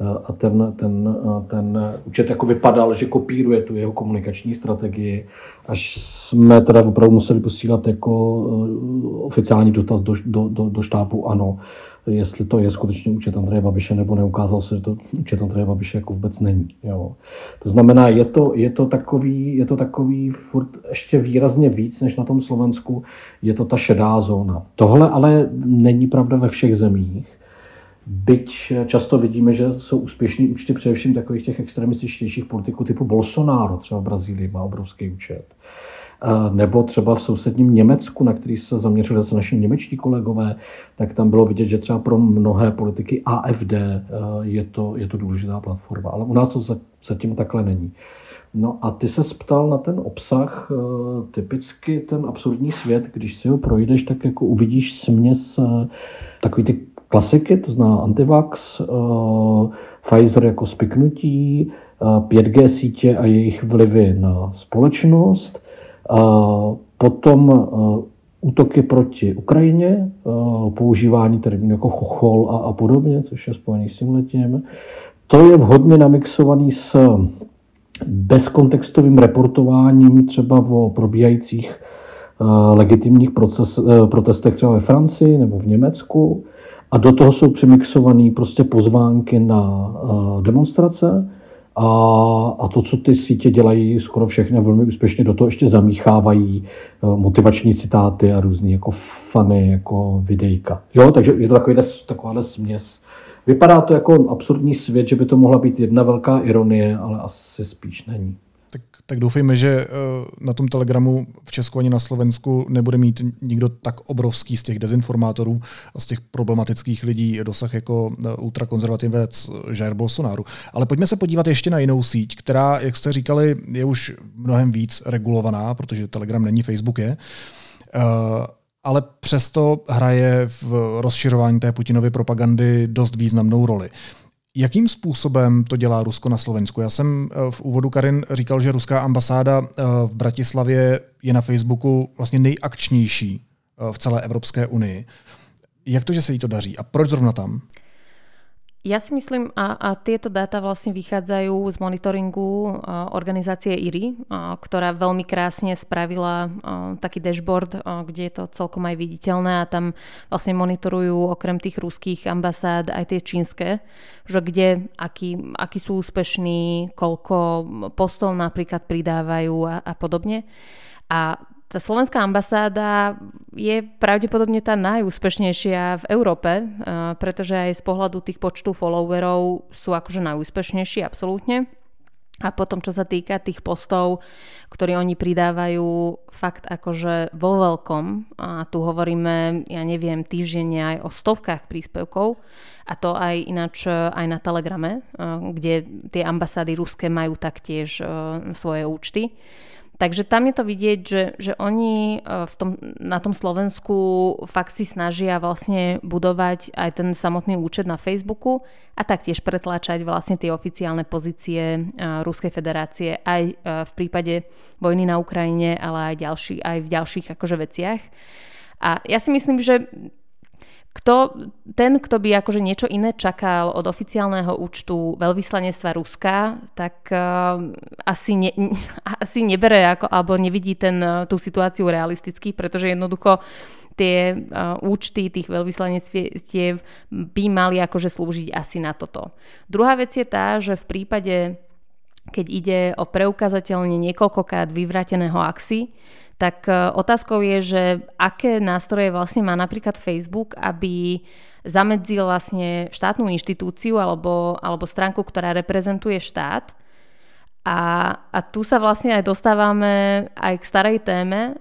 Eh, a ten, ten, ten účet jako vypadal, že kopíruje tu jeho komunikační strategii, až jsme teda opravdu museli posílat jako oficiální dotaz do, do, do, do štábu ANO jestli to je skutečně účet Andreje Babiše, nebo neukázal se, že to účet Andreje Babiše jako vůbec není. Jo. To znamená, je to, je, to takový, je to takový furt ještě výrazně víc než na tom Slovensku, je to ta šedá zóna. Tohle ale není pravda ve všech zemích. Byť často vidíme, že jsou úspěšní účty především takových těch extremističtějších politiků typu Bolsonaro, třeba v Brazílii má obrovský účet nebo třeba v sousedním Německu, na který se zaměřili zase naši němečtí kolegové, tak tam bylo vidět, že třeba pro mnohé politiky AFD eh, je to, je to důležitá platforma. Ale u nás to zatím takhle není. No a ty se ptal na ten obsah, eh, typicky ten absurdní svět, když si ho projdeš, tak jako uvidíš směs eh, takový ty klasiky, to znamená antivax, Pfizer jako spiknutí, 5G sítě a jejich vlivy na společnost, Potom e, útoky proti Ukrajině, používání termínů jako chochol a, a podobně, což je spojený s tím letím. To je vhodně namixovaný s bezkontextovým reportováním třeba o probíhajících legitimních proces, protestech třeba ve Francii nebo v Německu. A do toho jsou přemixované prostě pozvánky na demonstrace, a, a to, co ty sítě dělají skoro všechny velmi úspěšně, do toho ještě zamíchávají eh, motivační citáty a různý jako fany, jako videjka. Jo, takže je to takový, takováhle směs. Vypadá to jako absurdní svět, že by to mohla být jedna velká ironie, ale asi spíš není tak doufejme, že eh, na tom Telegramu v Česku ani na Slovensku nebude mít nikdo tak obrovský z těch dezinformátorů a z těch problematických lidí dosah jako eh, ultrakonzervativec Jair Bolsonaro. Ale pojďme se podívat ještě na jinou síť, která, jak jste říkali, je už mnohem víc regulovaná, protože Telegram není Facebook je. Ale přesto hraje v rozšiřování té Putinovy propagandy dost významnou roli. Jakým způsobem to dělá Rusko na Slovensku? Já jsem eh, v úvodu Karin říkal, že ruská ambasáda eh, v Bratislavě je na Facebooku vlastně nejakčnější eh, v celé Evropské unii. Jak to, že se jí to daří a proč zrovna tam? Ja si myslím, a, a tieto dáta vlastne vychádzajú z monitoringu organizácie IRI, ktorá veľmi krásne spravila taký dashboard, kde je to celkom aj viditeľné a tam vlastne monitorujú okrem tých ruských ambasád aj tie čínske, že kde, aký, aký sú úspešní, koľko postov napríklad pridávajú a, a podobne. A tá slovenská ambasáda je pravdepodobne tá najúspešnejšia v Európe, eh, pretože aj z pohľadu tých počtu followerov sú akože najúspešnejší, absolútne. A potom, čo sa týka tých postov, ktoré oni pridávajú fakt akože vo veľkom, a tu hovoríme, ja neviem, týždenne aj o stovkách príspevkov, a to aj ináč aj na Telegrame, kde tie ambasády ruské majú taktiež svoje účty. Takže tam je to vidieť, že, že oni e, v tom, na tom Slovensku fakt si snažia vlastne budovať aj ten samotný účet na Facebooku a taktiež pretláčať vlastne tie oficiálne pozície e, Ruskej federácie aj e, v prípade vojny na Ukrajine, ale aj, ďalší, aj v ďalších akože veciach. A ja si myslím, že kto, ten, kto by akože niečo iné čakal od oficiálneho účtu veľvyslanectva Ruska, tak uh, asi, ne, asi nebere ako, alebo nevidí ten, uh, tú situáciu realisticky, pretože jednoducho tie uh, účty tých veľvyslanectiev by mali akože slúžiť asi na toto. Druhá vec je tá, že v prípade, keď ide o preukazateľne niekoľkokrát vyvrateného axi, tak e, otázkou je, že aké nástroje vlastne má napríklad Facebook, aby zamedzil vlastne štátnu inštitúciu alebo, alebo stránku, ktorá reprezentuje štát. A, a tu sa vlastne aj dostávame aj k starej téme,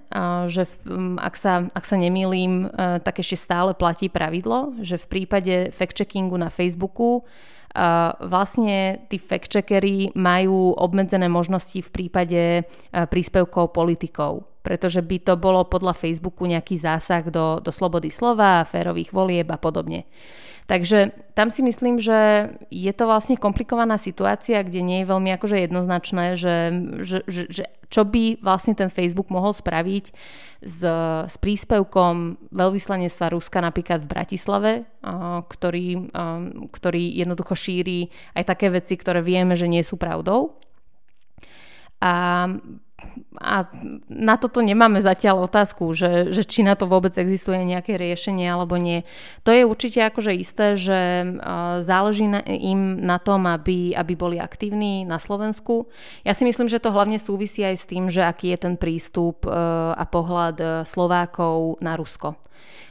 že v, ak, sa, ak sa nemýlim, e, tak ešte stále platí pravidlo, že v prípade fact-checkingu na Facebooku vlastne tí fact-checkery majú obmedzené možnosti v prípade e, príspevkov politikov pretože by to bolo podľa Facebooku nejaký zásah do, do slobody slova, férových volieb a podobne. Takže tam si myslím, že je to vlastne komplikovaná situácia, kde nie je veľmi akože jednoznačné, že, že, že, že čo by vlastne ten Facebook mohol spraviť s, s príspevkom veľvyslanectva Ruska napríklad v Bratislave, ktorý, ktorý jednoducho šíri aj také veci, ktoré vieme, že nie sú pravdou. A a na toto nemáme zatiaľ otázku, že, že či na to vôbec existuje nejaké riešenie alebo nie. To je určite akože isté, že záleží na, im na tom, aby, aby boli aktívni na Slovensku. Ja si myslím, že to hlavne súvisí aj s tým, že aký je ten prístup a pohľad Slovákov na Rusko.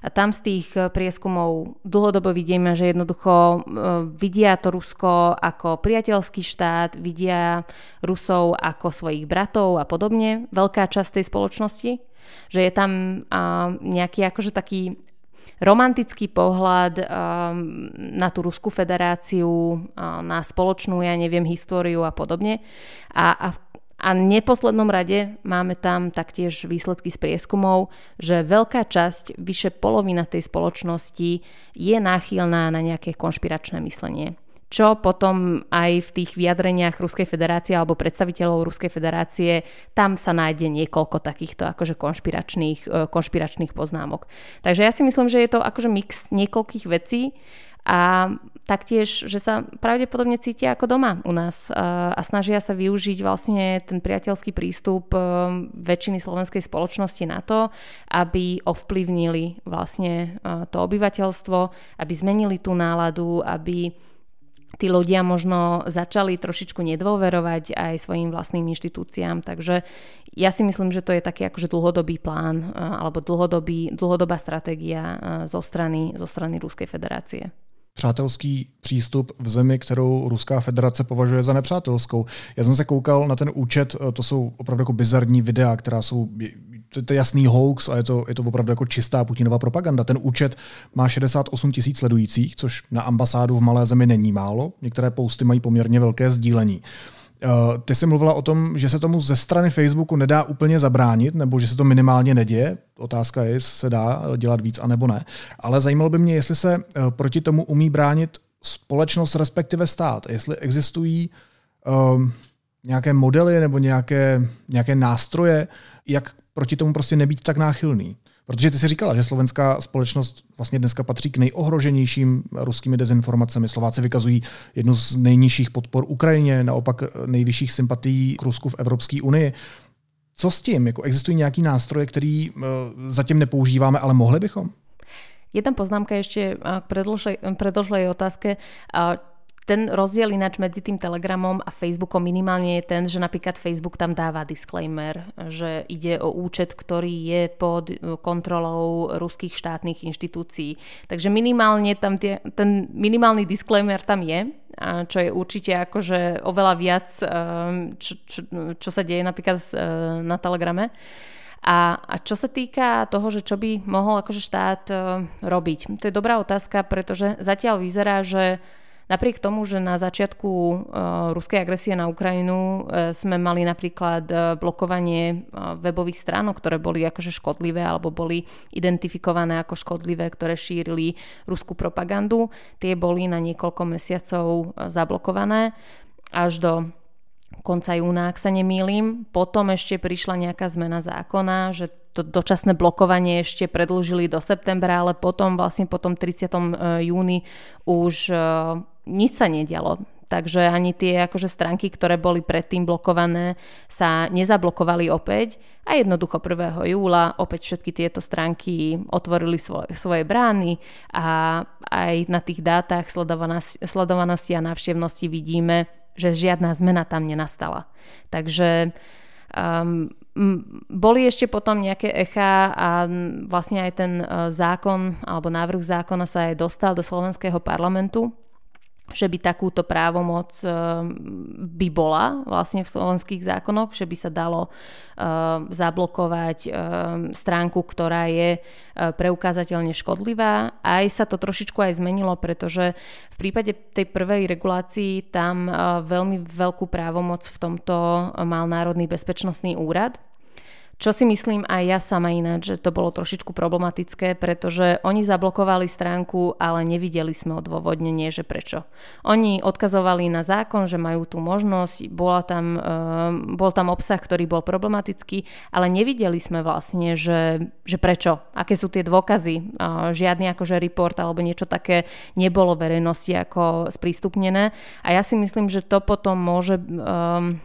A tam z tých prieskumov dlhodobo vidíme, že jednoducho eh, vidia to Rusko ako priateľský štát, vidia Rusov ako svojich bratov a podobne. Veľká časť tej spoločnosti. Že je tam nejaký akože taký romantický pohľad na tú Ruskú federáciu, na spoločnú, ja neviem, históriu a podobne. A, a a v neposlednom rade máme tam taktiež výsledky z prieskumov, že veľká časť, vyše polovina tej spoločnosti je náchylná na nejaké konšpiračné myslenie čo potom aj v tých vyjadreniach Ruskej federácie alebo predstaviteľov Ruskej federácie, tam sa nájde niekoľko takýchto akože konšpiračných, e, konšpiračných poznámok. Takže ja si myslím, že je to akože mix niekoľkých vecí a taktiež, že sa pravdepodobne cítia ako doma u nás a snažia sa využiť vlastne ten priateľský prístup e, väčšiny slovenskej spoločnosti na to, aby ovplyvnili vlastne e, to obyvateľstvo, aby zmenili tú náladu, aby tí ľudia možno začali trošičku nedôverovať aj svojim vlastným inštitúciám, takže ja si myslím, že to je taký akože dlhodobý plán e, alebo dlhodobý, dlhodobá stratégia zo strany, zo strany Ruskej federácie přátelský přístup v zemi, kterou Ruská federace považuje za nepřátelskou. Já jsem se koukal na ten účet, eh, to jsou opravdu jako bizarní videa, která jsou to je jasný hoax a je to, je to opravdu jako čistá Putinová propaganda. Ten účet má 68 tisíc sledujících, což na ambasádu v malé zemi není málo. Některé posty mají poměrně velké sdílení. Uh, Eh, ty jsi mluvila o tom, že se tomu ze strany Facebooku nedá úplně zabránit, nebo že se to minimálně neděje. Otázka je, jestli se dá dělat víc a nebo ne. Ale zajímalo by mě, jestli se eh, proti tomu umí bránit společnost, respektive stát. Jestli existují um, nějaké modely nebo nějaké, nějaké nástroje, jak proti tomu prostě nebýt tak náchylný. Protože ty si říkala, že slovenská společnost vlastně dneska patří k nejohroženějším ruskými dezinformacemi. Slováci vykazují jednu z nejnižších podpor Ukrajině, naopak nejvyšších sympatií k Rusku v Evropské unii. Co s tím? Jako existují nějaký nástroje, který uh, zatím nepoužíváme, ale mohli bychom? Jedna poznámka ešte k predložlej otázke. Ten rozdiel ináč medzi tým Telegramom a Facebookom minimálne je ten, že napríklad Facebook tam dáva disclaimer, že ide o účet, ktorý je pod kontrolou ruských štátnych inštitúcií. Takže minimálne tam tie, ten minimálny disclaimer tam je čo je určite akože oveľa viac, čo, čo, čo sa deje napríklad na Telegrame. A, a čo sa týka toho, že čo by mohol akože štát robiť, to je dobrá otázka, pretože zatiaľ vyzerá, že Napriek tomu, že na začiatku uh, ruskej agresie na Ukrajinu uh, sme mali napríklad uh, blokovanie webových stránok, ktoré boli akože škodlivé alebo boli identifikované ako škodlivé, ktoré šírili ruskú propagandu, tie boli na niekoľko mesiacov zablokované až do konca júna, ak sa nemýlim. Potom ešte prišla nejaká zmena zákona, že to dočasné blokovanie ešte predlžili do septembra, ale potom vlastne po tom 30. júni už nič sa nedialo. Takže ani tie akože stránky, ktoré boli predtým blokované, sa nezablokovali opäť. A jednoducho 1. júla opäť všetky tieto stránky otvorili svoje, svoje brány a aj na tých dátach sledovanosti a návštevnosti vidíme, že žiadna zmena tam nenastala. Takže um, boli ešte potom nejaké echa a vlastne aj ten uh, zákon alebo návrh zákona sa aj dostal do slovenského parlamentu že by takúto právomoc eh, by bola vlastne v slovenských zákonoch, že by sa dalo eh, zablokovať eh, stránku, ktorá je preukázateľne škodlivá. Aj sa to trošičku aj zmenilo, pretože v prípade tej prvej regulácii tam veľmi veľkú právomoc v tomto mal Národný bezpečnostný úrad, čo si myslím aj ja sama ináč, že to bolo trošičku problematické, pretože oni zablokovali stránku, ale nevideli sme odôvodnenie, že prečo. Oni odkazovali na zákon, že majú tú možnosť, bola tam, uh, bol tam obsah, ktorý bol problematický, ale nevideli sme vlastne, že, že prečo, aké sú tie dôkazy. Uh, žiadny akože report alebo niečo také nebolo verejnosti ako sprístupnené. A ja si myslím, že to potom môže um,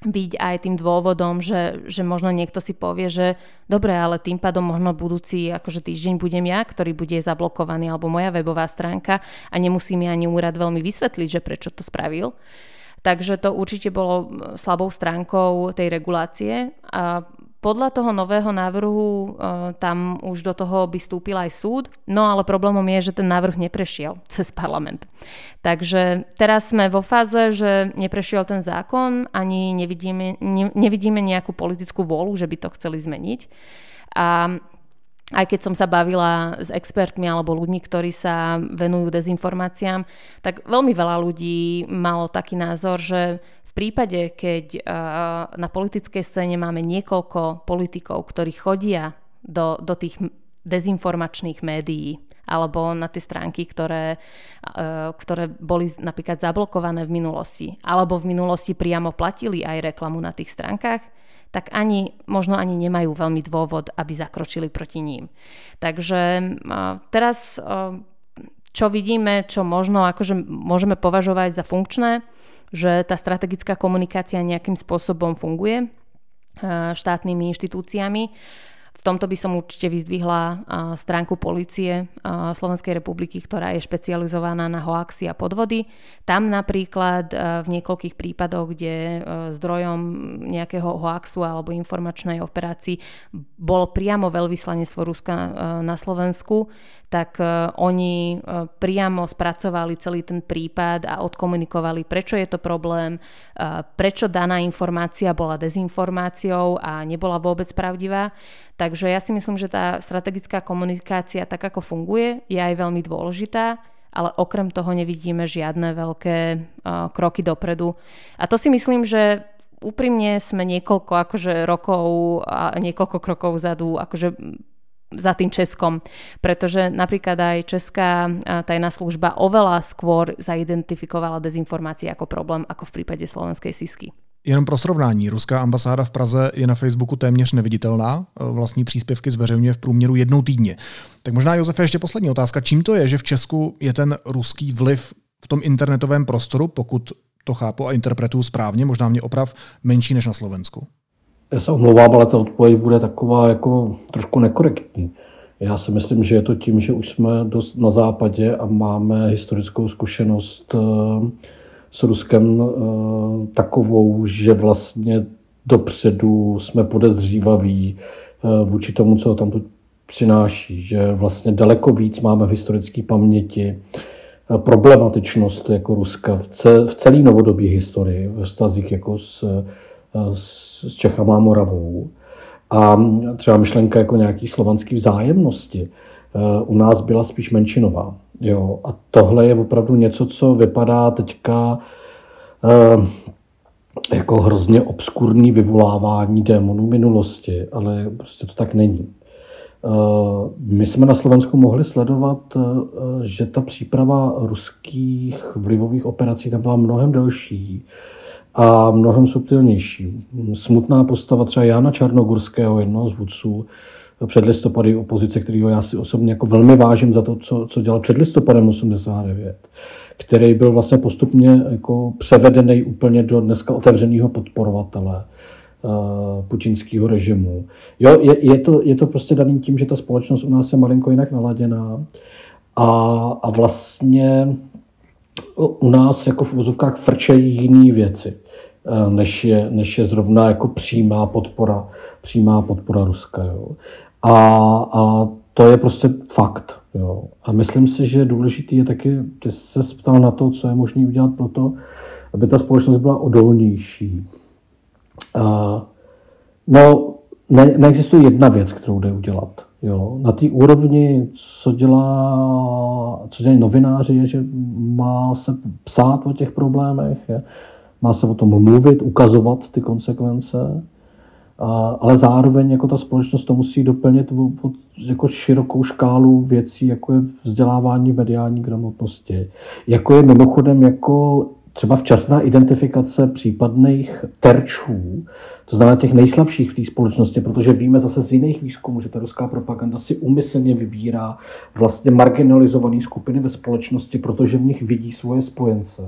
byť aj tým dôvodom, že, že možno niekto si povie, že dobre, ale tým pádom možno budúci akože týždeň budem ja, ktorý bude zablokovaný alebo moja webová stránka a nemusí mi ani úrad veľmi vysvetliť, že prečo to spravil. Takže to určite bolo slabou stránkou tej regulácie. A podľa toho nového návrhu e, tam už do toho by stúpil aj súd, no ale problémom je, že ten návrh neprešiel cez parlament. Takže teraz sme vo fáze, že neprešiel ten zákon, ani nevidíme, ne, nevidíme nejakú politickú vôľu, že by to chceli zmeniť. A aj keď som sa bavila s expertmi alebo ľuďmi, ktorí sa venujú dezinformáciám, tak veľmi veľa ľudí malo taký názor, že v prípade, keď na politickej scéne máme niekoľko politikov, ktorí chodia do, do tých dezinformačných médií alebo na tie stránky, ktoré, ktoré boli napríklad zablokované v minulosti alebo v minulosti priamo platili aj reklamu na tých stránkach, tak ani, možno ani nemajú veľmi dôvod, aby zakročili proti ním. Takže teraz čo vidíme, čo možno akože môžeme považovať za funkčné, že tá strategická komunikácia nejakým spôsobom funguje eh, štátnymi inštitúciami. V tomto by som určite vyzdvihla stránku policie Slovenskej republiky, ktorá je špecializovaná na hoaxy a podvody. Tam napríklad v niekoľkých prípadoch, kde zdrojom nejakého hoaxu alebo informačnej operácii bolo priamo veľvyslanectvo Ruska na Slovensku, tak oni priamo spracovali celý ten prípad a odkomunikovali, prečo je to problém, prečo daná informácia bola dezinformáciou a nebola vôbec pravdivá. Takže ja si myslím, že tá strategická komunikácia tak ako funguje, je aj veľmi dôležitá, ale okrem toho nevidíme žiadne veľké uh, kroky dopredu. A to si myslím, že úprimne sme niekoľko akože rokov a niekoľko krokov vzadu akože za tým Českom, pretože napríklad aj Česká tajná služba oveľa skôr zaidentifikovala dezinformácie ako problém ako v prípade slovenskej sisky. Jenom pro srovnání, ruská ambasáda v Praze je na Facebooku téměř neviditelná, vlastní příspěvky zveřejňuje v průměru jednou týdně. Tak možná, Josefe, ještě poslední otázka. Čím to je, že v Česku je ten ruský vliv v tom internetovém prostoru, pokud to chápu a interpretuju správně, možná mě oprav, menší než na Slovensku? Já se omlouvám, ale ta odpověď bude taková jako trošku nekorektní. Já si myslím, že je to tím, že už jsme dost na západě a máme historickou zkušenost uh, s Ruskem eh, takovou, že vlastně dopředu jsme podezřívaví eh, vůči tomu, co tam tu přináší, že vlastně daleko víc máme v historické paměti problematičnost jako Ruska v celé novodobí historii, ve vztazích jako s, s, s Čechama a Moravou. A třeba myšlenka jako nějaký slovanský vzájemnosti u nás byla spíš menšinová. Jo. A tohle je opravdu něco, co vypadá teďka jako hrozně obskurní vyvolávání démonů minulosti, ale prostě to tak není. Eh, my jsme na Slovensku mohli sledovat, eh, že ta příprava ruských vlivových operací tam byla mnohem delší a mnohem subtilnější. Smutná postava třeba Jana Čarnogurského, jednoho z vůdců před listopady opozice, kterého já si osobně jako velmi vážím za to, co, co dělal před listopadem 89 který byl vlastně postupně jako převedený úplně do dneska otevřeného podporovatele uh, putinského režimu. Jo, je, je, to, je to prostě daný tím, že ta společnost u nás je malinko jinak naladěná a, a vlastně u nás jako v úzovkách frčejí jiné věci, uh, než je, než je zrovna jako přímá podpora, přímá podpora Ruska. Jo. A, a to je prostě fakt. Jo. A myslím si, že důležitý je taky, ty se ptal na to, co je možné udělat pro to, aby ta společnost byla odolnější. A, no, ne, neexistuje jedna věc, kterou jde udělat. Jo. Na té úrovni, co, dělá, co dělají novináři, je, že má se psát o těch problémech, je, má se o tom mluvit, ukazovat ty konsekvence ale zároveň jako ta společnost to musí doplnit o, o jako širokou škálu věcí, jako je vzdělávání mediální gramotnosti, jako je mimochodem jako třeba včasná identifikace případných terčů, to znamená těch nejslabších v té společnosti, protože víme zase z jiných výzkumů, že ta ruská propaganda si umyslně vybírá vlastně marginalizované skupiny ve společnosti, protože v nich vidí svoje spojence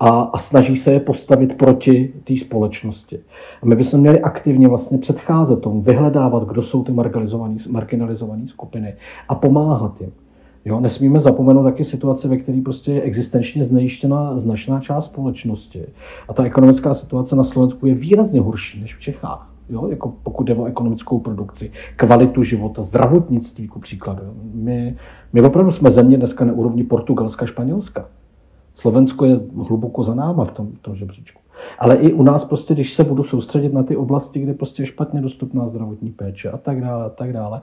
a, a snaží se je postavit proti té společnosti. A my bychom měli aktivně vlastně předcházet tomu, vyhledávat, kdo jsou ty marginalizované skupiny a pomáhat jim. Jo, nesmíme zapomenout taky situace, ve které prostě je existenčně znejištěna značná část společnosti. A ta ekonomická situace na Slovensku je výrazně horší než v Čechách. Jo, jako pokud jde o ekonomickou produkci, kvalitu života, zdravotnictví, ku příkladu. My, my opravdu jsme země dneska na úrovni Portugalska, Španělska. Slovensko je hluboko za náma v tom, tom žebříčku. Ale i u nás prostě, když se budu soustředit na ty oblasti, kde prostě je špatně dostupná zdravotní péče a tak dále, a tak dále,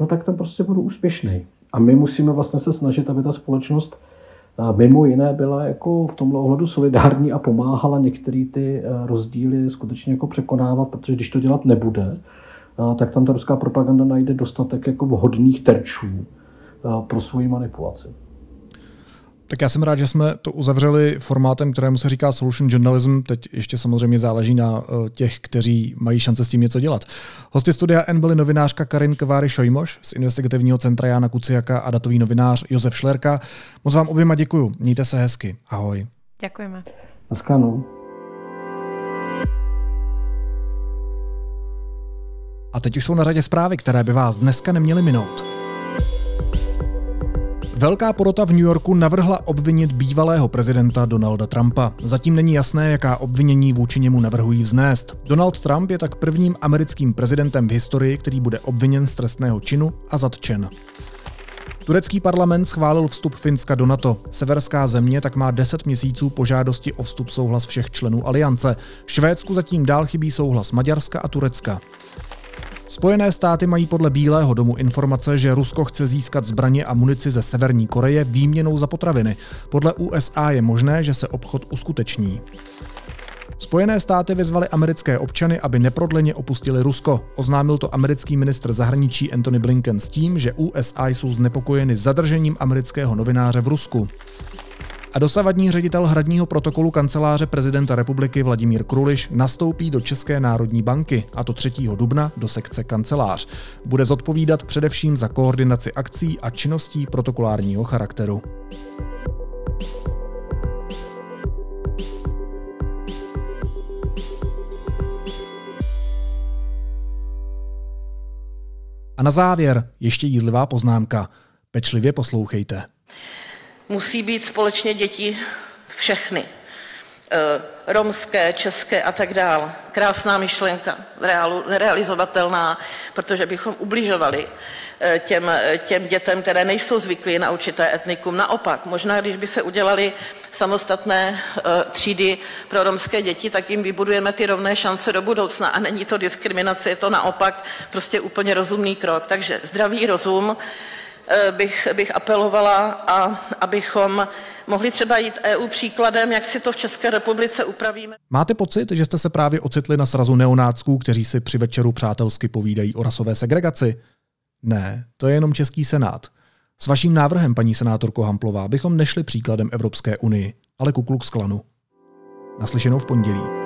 no tak tam prostě budu úspěšný. A my musíme vlastně se snažit, aby ta společnost mimo jiné byla jako v tomhle ohledu solidární a pomáhala některé ty rozdíly skutečně jako překonávat, protože když to dělat nebude, tak tam ta ruská propaganda najde dostatek jako vhodných terčů pro svoji manipulaci. Tak já jsem rád, že jsme to uzavřeli formátem, kterému se říká solution journalism. Teď ještě samozřejmě záleží na eh, těch, kteří mají šance s tím něco dělat. Hosty studia N byli novinářka Karin Kváry Šojmoš z investigativního centra Jana Kuciaka a datový novinář Josef Šlerka. Moc vám oběma děkuju. Mějte se hezky. Ahoj. Děkujeme. Naschledanou. A teď už jsou na řadě zprávy, které by vás dneska neměly minout. Velká porota v New Yorku navrhla obvinit bývalého prezidenta Donalda Trumpa. Zatím není jasné, jaká obvinění vůči němu navrhují vznést. Donald Trump je tak prvním americkým prezidentem v historii, který bude obviněn z trestného činu a zatčen. Turecký parlament schválil vstup Finska do NATO. Severská země tak má 10 měsíců po žádosti o vstup souhlas všech členů aliance. Švédsku zatím dál chybí souhlas Maďarska a Turecka. Spojené státy mají podle Bílého domu informace, že Rusko chce získat zbraně a munici ze Severní Koreje výměnou za potraviny. Podle USA je možné, že se obchod uskuteční. Spojené státy vyzvaly americké občany, aby neprodleně opustili Rusko. Oznámil to americký ministr zahraničí Antony Blinken s tím, že USA jsou znepokojeny zadržením amerického novináře v Rusku. A dosavadní ředitel hradního protokolu kanceláře prezidenta republiky Vladimír Kruliš nastoupí do České národní banky, a to 3. dubna do sekce kancelář. Bude zodpovídat především za koordinaci akcí a činností protokolárního charakteru. A na závěr ještě jízlivá poznámka. Pečlivě poslouchejte musí být společně děti všechny. Eh, romské, české a tak dál. Krásná myšlenka, reálu, nerealizovatelná, protože bychom ubližovali eh, těm, těm dětem, které nejsou zvyklí na určité etnikum. Naopak, možná když by se udělali samostatné třídy pro romské děti, tak jim vybudujeme ty rovné šance do budoucna a není to diskriminace, je to naopak prostě úplně rozumný krok. Takže zdravý rozum, bych, bych apelovala, a abychom mohli třeba jít EU příkladem, jak si to v České republice upravíme. Máte pocit, že jste se právě ocitli na srazu neonácků, kteří si při večeru přátelsky povídají o rasové segregaci? Ne, to je jenom Český senát. S vaším návrhem, paní senátorko Hamplová, bychom nešli příkladem Evropské unii, ale ku Klux Klanu. Naslyšenou v pondělí.